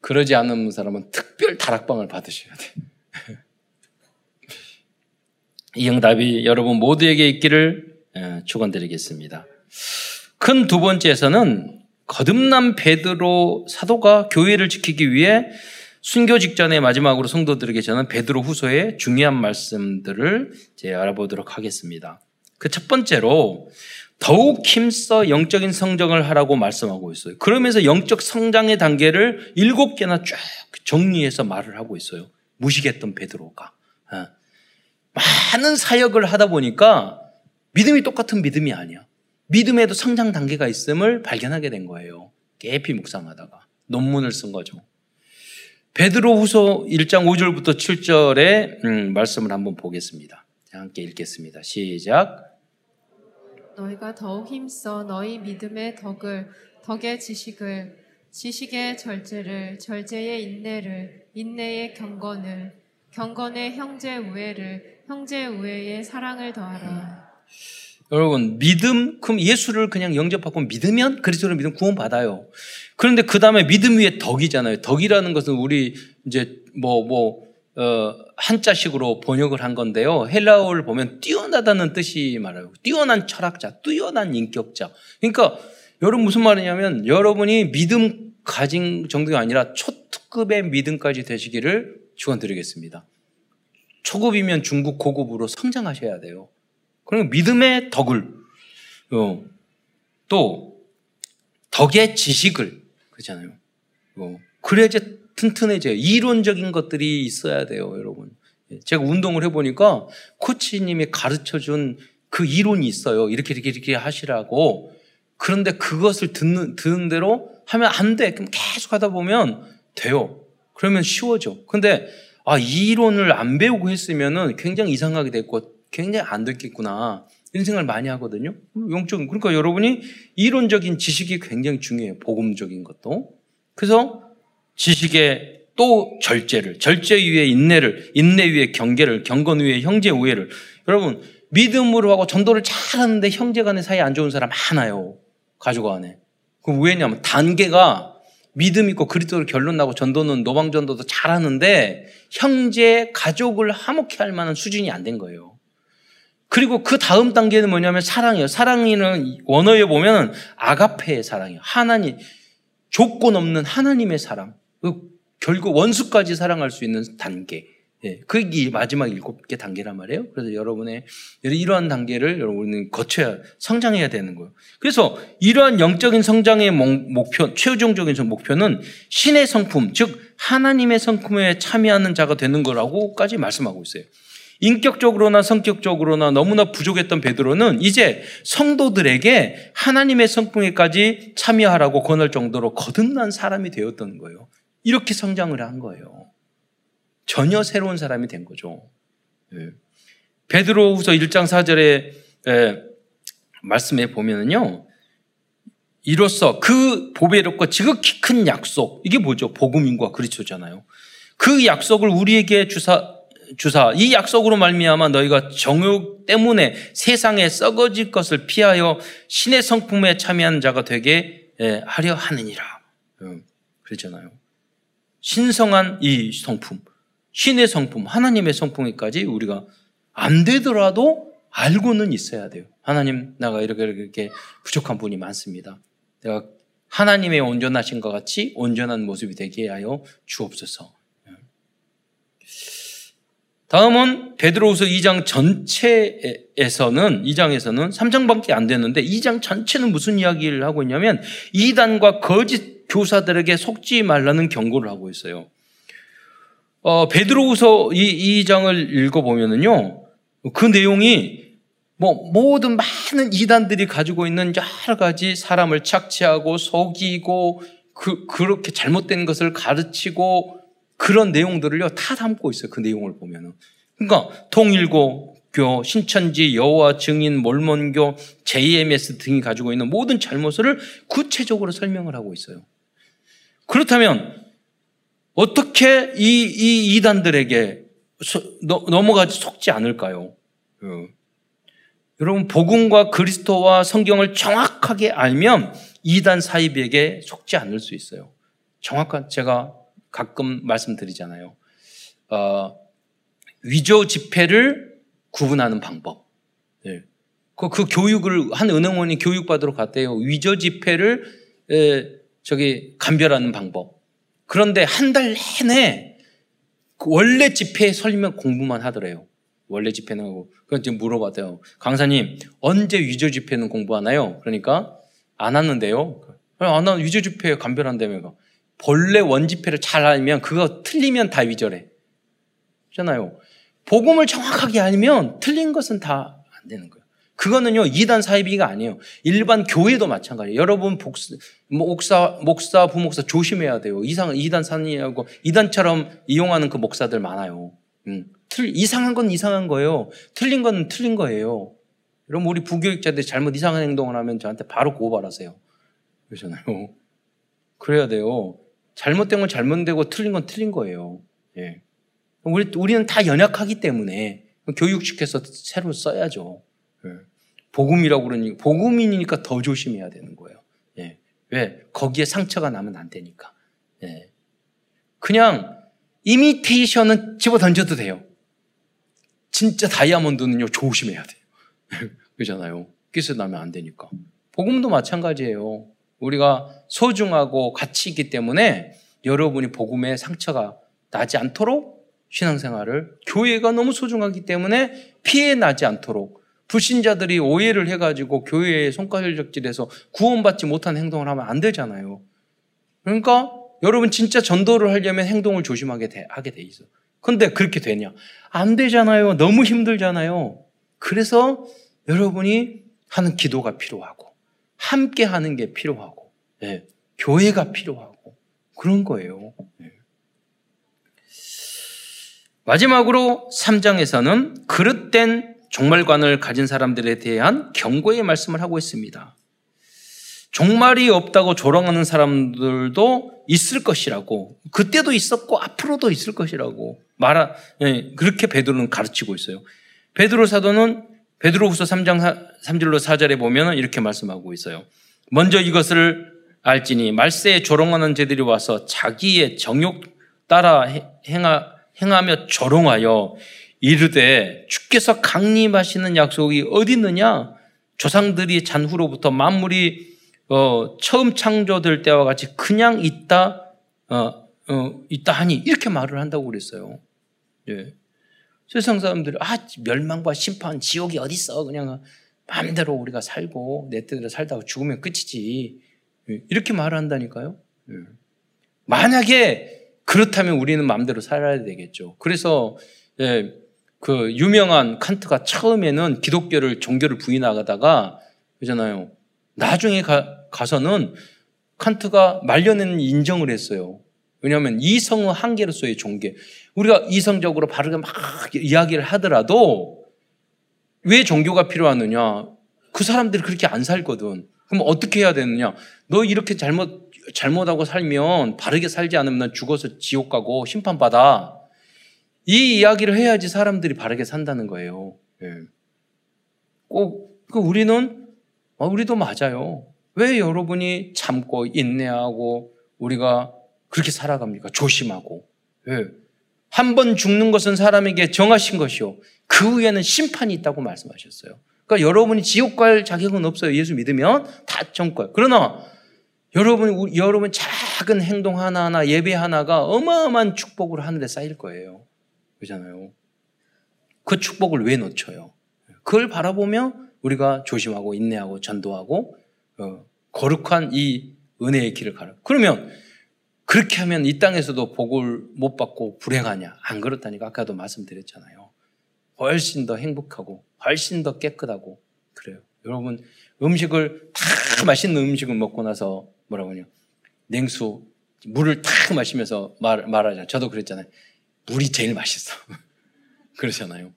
그러지 않은 사람은 특별 다락방을 받으셔야 돼. 이 응답이 여러분 모두에게 있기를 축원드리겠습니다. 큰 두 번째에서는 거듭난 베드로 사도가 교회를 지키기 위해 순교 직전에 마지막으로 성도들에게 저는 베드로 후서의 중요한 말씀들을 이제 알아보도록 하겠습니다. 그 첫 번째로 더욱 힘써 영적인 성장을 하라고 말씀하고 있어요. 그러면서 영적 성장의 단계를 일곱 개나 쭉 정리해서 말을 하고 있어요. 무식했던 베드로가. 어. 많은 사역을 하다 보니까 믿음이 똑같은 믿음이 아니야. 믿음에도 성장 단계가 있음을 발견하게 된 거예요. 깊이 묵상하다가 논문을 쓴 거죠. 베드로 후서 1장 5절부터 7절의 음, 말씀을 한번 보겠습니다. 함께 읽겠습니다. 시작. 너희가 더욱 힘써 너희 믿음의 덕을 덕의 지식을 지식의 절제를 절제의 인내를 인내의 경건을 경건의 형제 우애를 형제 우애의 사랑을 더하라. 여러분 믿음 그럼 예수를 그냥 영접하고 믿으면 그리스도를 믿으면 구원 받아요. 그런데 그 다음에 믿음 위에 덕이잖아요. 덕이라는 것은 우리 이제 뭐뭐 뭐, 어, 한자식으로 번역을 한 건데요. 헬라어를 보면 뛰어나다는 뜻이 말해요. 뛰어난 철학자, 뛰어난 인격자. 그러니까 여러분 무슨 말이냐면 여러분이 믿음 가진 정도가 아니라 초특급의 믿음까지 되시기를 축원드리겠습니다. 초급이면 중급, 고급으로 성장하셔야 돼요. 그리고 믿음의 덕을 어, 또 덕의 지식을 그렇잖아요. 어, 그래야지 튼튼해져요. 이론적인 것들이 있어야 돼요, 여러분. 예, 제가 운동을 해보니까 코치님이 가르쳐 준 그 이론이 있어요. 이렇게, 이렇게, 이렇게 하시라고. 그런데 그것을 듣는, 듣는 대로 하면 안 돼. 그럼 계속 하다 보면 돼요. 그러면 쉬워져. 근데, 아, 이론을 안 배우고 했으면은 굉장히 이상하게 됐고, 굉장히 안 됐겠구나. 이런 생각을 많이 하거든요. 영적인. 그러니까 여러분이 이론적인 지식이 굉장히 중요해요. 복음적인 것도. 그래서 지식의 또 절제를, 절제 위에 인내를, 인내 위에 경계를, 경건 위에 형제 우애를. 여러분, 믿음으로 하고 전도를 잘 하는데 형제 간의 사이 안 좋은 사람 많아요. 가족 안에. 그 왜냐하면 단계가 믿음 있고 그리스도를 결론 나고 전도는 노방 전도도 잘 하는데 형제 가족을 화목해 할 만한 수준이 안 된 거예요. 그리고 그 다음 단계는 뭐냐면 사랑이에요. 사랑이는 원어에 보면 아가페의 사랑이에요. 하나님 조건 없는 하나님의 사랑. 그 결국 원수까지 사랑할 수 있는 단계. 예, 그게 마지막 일곱 개 단계란 말이에요. 그래서 여러분의 이러한 단계를 여러분은 거쳐야 성장해야 되는 거예요. 그래서 이러한 영적인 성장의 목표, 최종적인 목표는 신의 성품, 즉 하나님의 성품에 참여하는 자가 되는 거라고까지 말씀하고 있어요. 인격적으로나 성격적으로나 너무나 부족했던 베드로는 이제 성도들에게 하나님의 성품에까지 참여하라고 권할 정도로 거듭난 사람이 되었던 거예요. 이렇게 성장을 한 거예요. 전혀 새로운 사람이 된 거죠. 예. 베드로후서 1장 4절에 예, 말씀에 보면은요. 이로써 그 보배롭고 지극히 큰 약속 이게 뭐죠? 복음인과 그리스도잖아요. 그 약속을 우리에게 주사 주사 이 약속으로 말미암아 너희가 정욕 때문에 세상에 썩어질 것을 피하여 신의 성품에 참여한 자가 되게 예, 하려 하느니라. 음, 그랬잖아요. 신성한 이 성품, 신의 성품, 하나님의 성품에까지 우리가 안 되더라도 알고는 있어야 돼요. 하나님, 나가 이렇게 이렇게 부족한 분이 많습니다. 내가 하나님의 온전하신 것 같이 온전한 모습이 되게 하여 주옵소서. 다음은 베드로후서 2장 전체에서는 2장에서는 3장밖에 안 되는데 2장 전체는 무슨 이야기를 하고 있냐면 이단과 거짓 교사들에게 속지 말라는 경고를 하고 있어요. 어, 베드로후서 이 2장을 읽어 보면은요. 그 내용이 뭐 모든 많은 이단들이 가지고 있는 여러 가지 사람을 착취하고 속이고 그 그렇게 잘못된 것을 가르치고 그런 내용들을요 다 담고 있어요. 그 내용을 보면은. 그러니까 통일고교, 신천지, 여호와 증인, 몰몬교, JMS 등이 가지고 있는 모든 잘못을 구체적으로 설명을 하고 있어요. 그렇다면 어떻게 이, 이 이단들에게 넘어가지 속지 않을까요? 어. 여러분 복음과 그리스도와 성경을 정확하게 알면 이단 사입에게 속지 않을 수 있어요. 정확한 제가 가끔 말씀드리잖아요. 어, 위조 지폐를 구분하는 방법. 네. 그, 그 교육을 한 은행원이 교육받으러 갔대요. 위조 지폐를 에, 저기 감별하는 방법. 그런데 한 달 내내 그 원래 지폐 설명 공부만 하더래요. 원래 지폐는 하고. 그건 지금 물어봤대요. 강사님, 언제 위조 지폐는 공부하나요? 그러니까 안 하는데요. 안 하는 위조 지폐 감별한다며. 본래 원지폐를 잘 알면 그거 틀리면 다 위조래. 잖아요. 복음을 정확하게 알면 틀린 것은 다 안 되는 거예요. 그거는요, 이단 사이비가 아니에요. 일반 교회도 마찬가지예요. 여러분, 복사, 목사, 목사, 부목사 조심해야 돼요. 이상, 이단 산이라고, 이단처럼 이용하는 그 목사들 많아요. 음. 틀, 이상한 건 이상한 거예요. 틀린 건 틀린 거예요. 여러분, 우리 부교육자들 잘못 이상한 행동을 하면 저한테 바로 고발하세요. 그러잖아요. 그래야 돼요. 잘못된 건 잘못되고 틀린 건 틀린 거예요. 예. 우리, 우리는 다 연약하기 때문에 교육시켜서 새로 써야죠. 예. 복음이라고 그러니, 복음이니까 더 조심해야 되는 거예요. 예. 왜? 거기에 상처가 나면 안 되니까. 예. 그냥 이미테이션은 집어 던져도 돼요. 진짜 다이아몬드는요, 조심해야 돼요. [laughs] 그러잖아요. 끼스 나면 안 되니까. 복음도 마찬가지예요. 우리가 소중하고 가치 있기 때문에 여러분이 복음에 상처가 나지 않도록 신앙생활을 교회가 너무 소중하기 때문에 피해 나지 않도록 불신자들이 오해를 해가지고 교회에 손가락질해서 구원받지 못한 행동을 하면 안 되잖아요. 그러니까 여러분 진짜 전도를 하려면 행동을 조심하게 돼, 하게 돼 있어. 근데 그렇게 되냐? 안 되잖아요. 너무 힘들잖아요. 그래서 여러분이 하는 기도가 필요하고 함께 하는 게 필요하고 예, 교회가 필요하고 그런 거예요. 예. 마지막으로 3장에서는 그릇된 종말관을 가진 사람들에 대한 경고의 말씀을 하고 있습니다. 종말이 없다고 조롱하는 사람들도 있을 것이라고 그때도 있었고 앞으로도 있을 것이라고 말하 예, 그렇게 베드로는 가르치고 있어요. 베드로 사도는 베드로후서 3장 3절로 4절에 보면 이렇게 말씀하고 있어요. 먼저 이것을 알지니 말세에 조롱하는 자들이 와서 자기의 정욕 따라 행하, 행하며 조롱하여 이르되 주께서 강림하시는 약속이 어디 있느냐? 조상들이 잔후로부터 만물이 어, 처음 창조될 때와 같이 그냥 있다 어, 어, 있다 하니 이렇게 말을 한다고 그랬어요. 예. 세상 사람들이 아 멸망과 심판, 지옥이 어디 있어? 그냥 마음대로 우리가 살고 내 뜻대로 살다가 죽으면 끝이지. 예. 이렇게 말을 한다니까요. 예. 만약에 그렇다면 우리는 마음대로 살아야 되겠죠. 그래서 예, 그 유명한 칸트가 처음에는 기독교를 종교를 부인하다가 그잖아요. 나중에 가, 가서는 칸트가 말년에는 인정을 했어요. 왜냐하면 이성의 한계로서의 종교. 우리가 이성적으로 바르게 막 이야기를 하더라도 왜 종교가 필요하느냐? 그 사람들이 그렇게 안 살거든. 그럼 어떻게 해야 되느냐? 너 이렇게 잘못 잘못하고 살면 바르게 살지 않으면 죽어서 지옥 가고 심판받아. 이 이야기를 해야지 사람들이 바르게 산다는 거예요. 예. 꼭, 그 우리는, 어, 우리도 맞아요. 왜 여러분이 참고 인내하고 우리가 그렇게 살아갑니까? 조심하고. 예. 한번 죽는 것은 사람에게 정하신 것이요. 그 후에는 심판이 있다고 말씀하셨어요. 그러니까 여러분이 지옥 갈 자격은 없어요. 예수 믿으면 다 정거예요. 그러나 여러분, 여러분 작은 행동 하나하나 예배 하나가 어마어마한 축복으로 하늘에 쌓일 거예요. 그잖아요. 그 축복을 왜 놓쳐요? 그걸 바라보며 우리가 조심하고 인내하고 전도하고 어, 거룩한 이 은혜의 길을 가라. 그러면 그렇게 하면 이 땅에서도 복을 못 받고 불행하냐? 안 그렇다니까 아까도 말씀드렸잖아요. 훨씬 더 행복하고 훨씬 더 깨끗하고 그래요. 여러분 음식을 다 맛있는 음식을 먹고 나서 뭐라고 하냐? 냉수 물을 탁 마시면서 말, 말하잖아요. 저도 그랬잖아요. 물이 제일 맛있어. [laughs] 그러잖아요.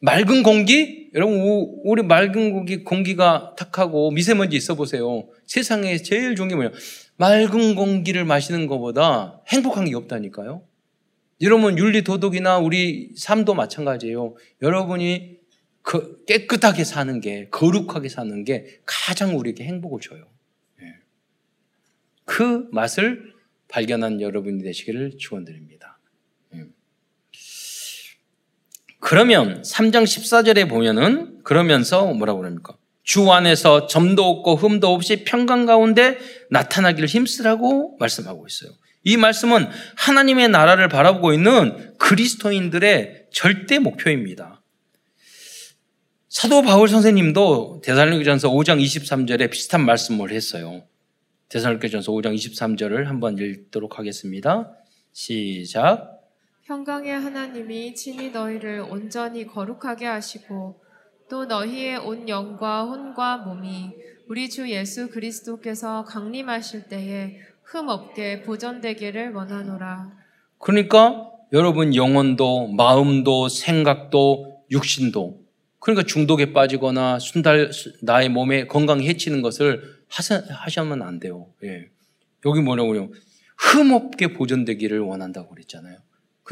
맑은 공기? 여러분, 우리 맑은 공기, 공기가 탁하고 미세먼지 있어 보세요. 세상에 제일 좋은 게 뭐냐? 맑은 공기를 마시는 것보다 행복한 게 없다니까요. 여러분, 윤리 도덕이나 우리 삶도 마찬가지예요. 여러분이 그 깨끗하게 사는 게, 거룩하게 사는 게 가장 우리에게 행복을 줘요. 예. 그 맛을 발견한 여러분이 되시기를 축원드립니다. 그러면 3장 14절에 보면은 그러면서 뭐라고 그럽니까? 주 안에서 점도 없고 흠도 없이 평강 가운데 나타나기를 힘쓰라고 말씀하고 있어요. 이 말씀은 하나님의 나라를 바라보고 있는 그리스도인들의 절대 목표입니다. 사도 바울 선생님도 대살로니전서 5장 23절에 비슷한 말씀을 했어요. 대살로니전서 5장 23절을 한번 읽도록 하겠습니다. 시작. 평강의 하나님이 친히 너희를 온전히 거룩하게 하시고 또 너희의 온 영과 혼과 몸이 우리 주 예수 그리스도께서 강림하실 때에 흠 없게 보존되기를 원하노라. 그러니까 여러분 영혼도 마음도 생각도 육신도 그러니까 중독에 빠지거나 순달 나의 몸에 건강에 해치는 것을 하시면 안 돼요. 예. 여기 뭐냐고요? 흠 없게 보존되기를 원한다고 그랬잖아요.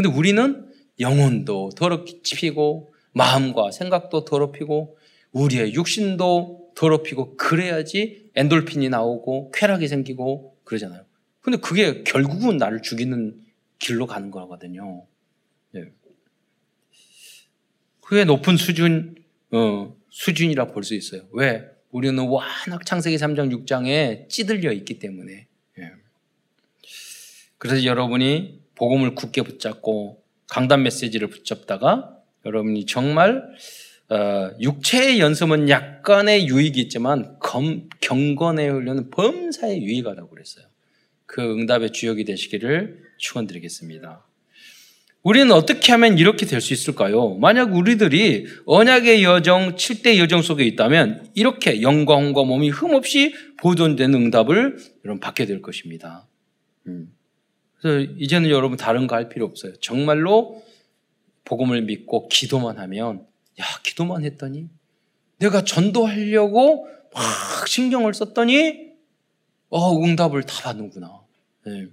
근데 우리는 영혼도 더럽히고 마음과 생각도 더럽히고 우리의 육신도 더럽히고 그래야지 엔돌핀이 나오고 쾌락이 생기고 그러잖아요. 근데 그게 결국은 나를 죽이는 길로 가는 거거든요. 네. 그게 높은 수준, 어, 수준이라 볼 수 있어요. 왜? 우리는 워낙 창세기 3장 6장에 찌들려 있기 때문에. 네. 그래서 여러분이 복음을 굳게 붙잡고 강단 메시지를 붙잡다가 여러분이 정말 어, 육체의 연습은 약간의 유익이 있지만 검, 경건에 훈련은 범사에 유익하다고 그랬어요. 그 응답의 주역이 되시기를 축원드리겠습니다. 우리는 어떻게 하면 이렇게 될 수 있을까요? 만약 우리들이 언약의 여정, 7대 여정 속에 있다면 이렇게 영광과 몸이 흠없이 보존되는 응답을 여러분 받게 될 것입니다. 음. 그래서 이제는 여러분 다른 거 할 필요 없어요. 정말로 복음을 믿고 기도만 하면 야 기도만 했더니 내가 전도하려고 막 신경을 썼더니 어 응답을 다 받는구나. 네.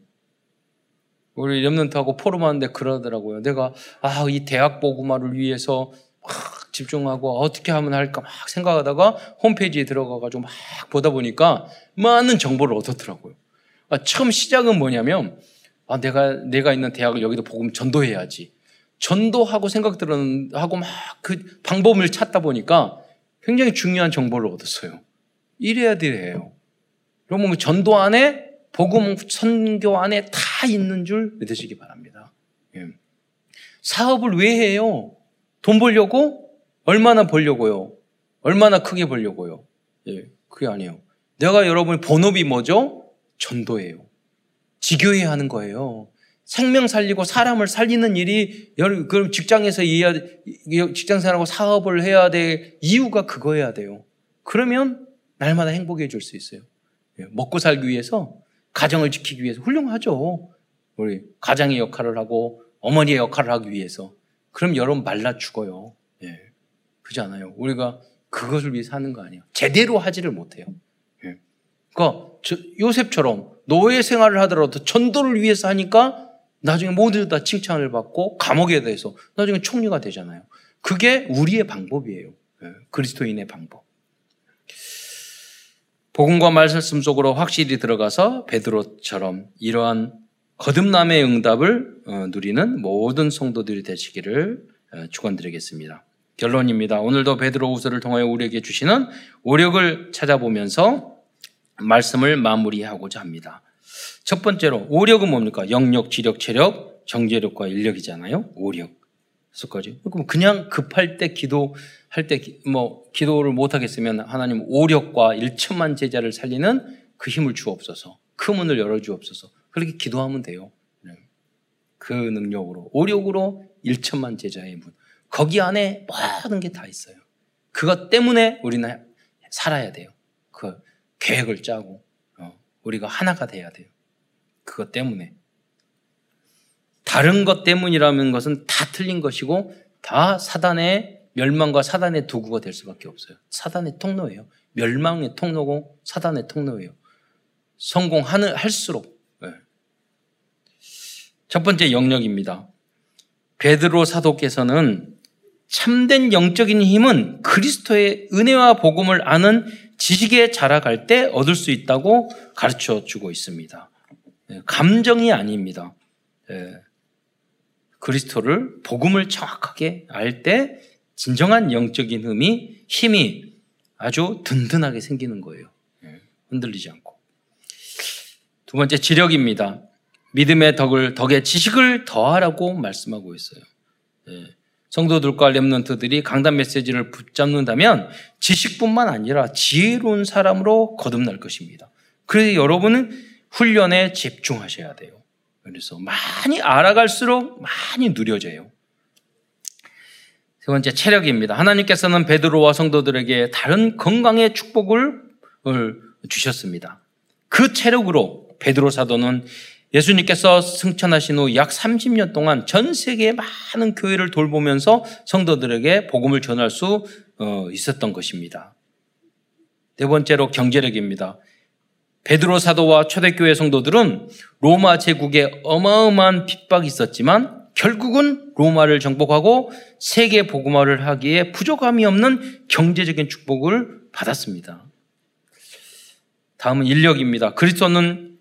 우리 렘넌트하고 포럼하는데 그러더라고요. 내가 아 이 대학 복음화를 위해서 막 집중하고 어떻게 하면 할까 막 생각하다가 홈페이지에 들어가가지고 막 보다 보니까 많은 정보를 얻었더라고요. 아, 처음 시작은 뭐냐면 아, 내가, 내가 있는 대학을 여기도 복음 전도해야지. 전도하고 생각들은 하고 막 그 방법을 찾다 보니까 굉장히 중요한 정보를 얻었어요. 이래야 돼요. 여러분, 전도 안에, 복음 선교 안에 다 있는 줄 믿으시기 바랍니다. 예. 사업을 왜 해요? 돈 벌려고? 얼마나 벌려고요? 얼마나 크게 벌려고요? 예, 그게 아니에요. 내가 여러분의 본업이 뭐죠? 전도예요. 지교해야 하는 거예요. 생명 살리고 사람을 살리는 일이 그럼 직장에서 해야 직장 생활하고 사업을 해야 될 이유가 그거여야 돼요. 그러면 날마다 행복해 질 수 있어요. 예, 먹고 살기 위해서 가정을 지키기 위해서 훌륭하죠. 우리 가장의 역할을 하고 어머니의 역할을 하기 위해서. 그럼 여러분 말라 죽어요. 예. 그렇지 않아요. 우리가 그것을 위해 사는 거 아니에요. 제대로 하지를 못해요. 그러니까 요셉처럼 노예 생활을 하더라도 전도를 위해서 하니까 나중에 모두 다 칭찬을 받고 감옥에 대해서 나중에 총리가 되잖아요. 그게 우리의 방법이에요. 예, 그리스도인의 방법. 복음과 말씀 속으로 확실히 들어가서 베드로처럼 이러한 거듭남의 응답을 어, 누리는 모든 성도들이 되시기를 어, 축원드리겠습니다. 결론입니다. 오늘도 베드로후서를 통하여 우리에게 주시는 오력을 찾아보면서 말씀을 마무리하고자 합니다. 첫 번째로 오력은 뭡니까? 영력, 지력, 체력, 정제력과 인력이잖아요. 오력. 그까지 그럼 그냥 급할 때 기도할 때 뭐 기도를 못 하겠으면 하나님 오력과 1천만 제자를 살리는 그 힘을 주옵소서. 그 문을 열어 주옵소서. 그렇게 기도하면 돼요. 네. 그 능력으로 오력으로 1천만 제자의 문. 거기 안에 모든 게 다 있어요. 그것 때문에 우리는 살아야 돼요. 그 계획을 짜고 어, 우리가 하나가 돼야 돼요. 그것 때문에 다른 것 때문이라는 것은 다 틀린 것이고 다 사단의 멸망과 사단의 도구가 될 수밖에 없어요. 사단의 통로예요. 멸망의 통로고 사단의 통로예요. 성공하는 할수록 네. 첫 번째 영역입니다. 베드로 사도께서는 참된 영적인 힘은 그리스도의 은혜와 복음을 아는 지식에 자라갈 때 얻을 수 있다고 가르쳐 주고 있습니다. 네, 감정이 아닙니다. 네. 그리스도를 복음을 정확하게 알 때 진정한 영적인 힘이 힘이 아주 든든하게 생기는 거예요. 네, 흔들리지 않고. 두 번째 지력입니다. 믿음의 덕을 덕의 지식을 더하라고 말씀하고 있어요. 성도들과 렘넌트들이 강단 메시지를 붙잡는다면 지식뿐만 아니라 지혜로운 사람으로 거듭날 것입니다. 그래서 여러분은 훈련에 집중하셔야 돼요. 그래서 많이 알아갈수록 많이 누려져요. 세 번째 체력입니다. 하나님께서는 베드로와 성도들에게 다른 건강의 축복을 주셨습니다. 그 체력으로 베드로 사도는 예수님께서 승천하신 후 약 30년 동안 전 세계의 많은 교회를 돌보면서 성도들에게 복음을 전할 수 어, 있었던 것입니다. 네 번째로 경제력입니다. 베드로 사도와 초대교회 성도들은 로마 제국에 어마어마한 핍박이 있었지만 결국은 로마를 정복하고 세계 복음화를 하기에 부족함이 없는 경제적인 축복을 받았습니다. 다음은 인력입니다. 그리스도는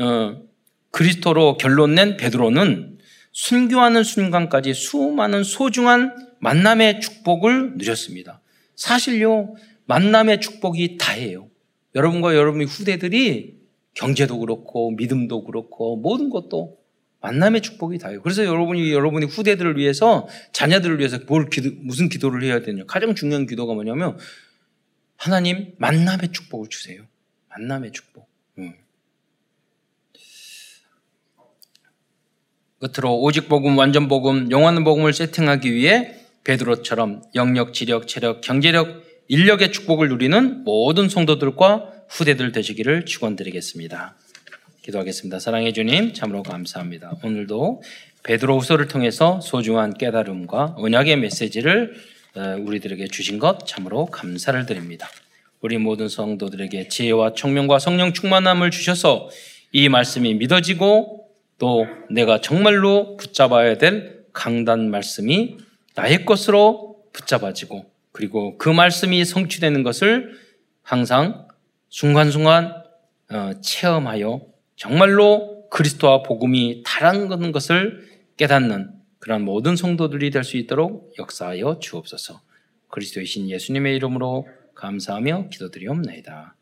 어, 그리스도로 결론 낸 베드로는 순교하는 순간까지 수많은 소중한 만남의 축복을 누렸습니다. 사실요 만남의 축복이 다예요. 여러분과 여러분의 후대들이 경제도 그렇고 믿음도 그렇고 모든 것도 만남의 축복이 다예요. 그래서 여러분이 여러분의 후대들을 위해서 자녀들을 위해서 뭘 기도, 무슨 기도를 해야 되냐? 가장 중요한 기도가 뭐냐면 하나님 만남의 축복을 주세요. 만남의 축복. 응. 끝으로 오직 복음, 완전 복음, 영원한 복음을 세팅하기 위해 베드로처럼 영역, 지력, 체력, 경제력, 인력의 축복을 누리는 모든 성도들과 후대들 되시기를 축원드리겠습니다. 기도하겠습니다. 사랑해 주님, 참으로 감사합니다. 오늘도 베드로후서를 통해서 소중한 깨달음과 언약의 메시지를 어, 우리들에게 주신 것 참으로 감사를 드립니다. 우리 모든 성도들에게 지혜와 청명과 성령 충만함을 주셔서 이 말씀이 믿어지고 또 내가 정말로 붙잡아야 될 강단 말씀이 나의 것으로 붙잡아지고 그리고 그 말씀이 성취되는 것을 항상 순간순간 어, 체험하여 정말로 그리스도와 복음이 다른 것을 깨닫는 그런 모든 성도들이 될 수 있도록 역사하여 주옵소서. 그리스도이신 예수님의 이름으로 감사하며 기도드리옵나이다.